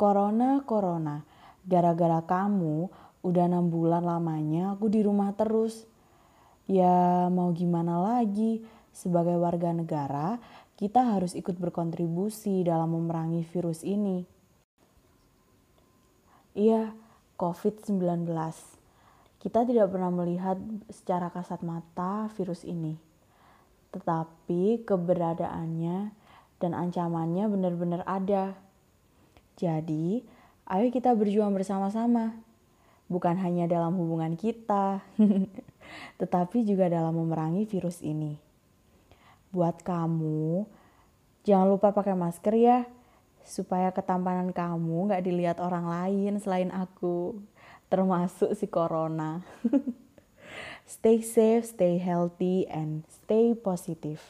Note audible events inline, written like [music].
Corona, corona. Gara-gara kamu, udah enam bulan lamanya aku di rumah terus. Ya mau gimana lagi, sebagai warga negara, kita harus ikut berkontribusi dalam memerangi virus ini. Iya, COVID-19. Kita tidak pernah melihat secara kasat mata virus ini. Tetapi keberadaannya dan ancamannya benar-benar ada. Jadi, ayo kita berjuang bersama-sama. Bukan hanya dalam hubungan kita, [laughs] tetapi juga dalam memerangi virus ini. Buat kamu, jangan lupa pakai masker ya, supaya ketampanan kamu gak dilihat orang lain selain aku, termasuk si corona. [laughs] stay safe, stay healthy, and stay positive.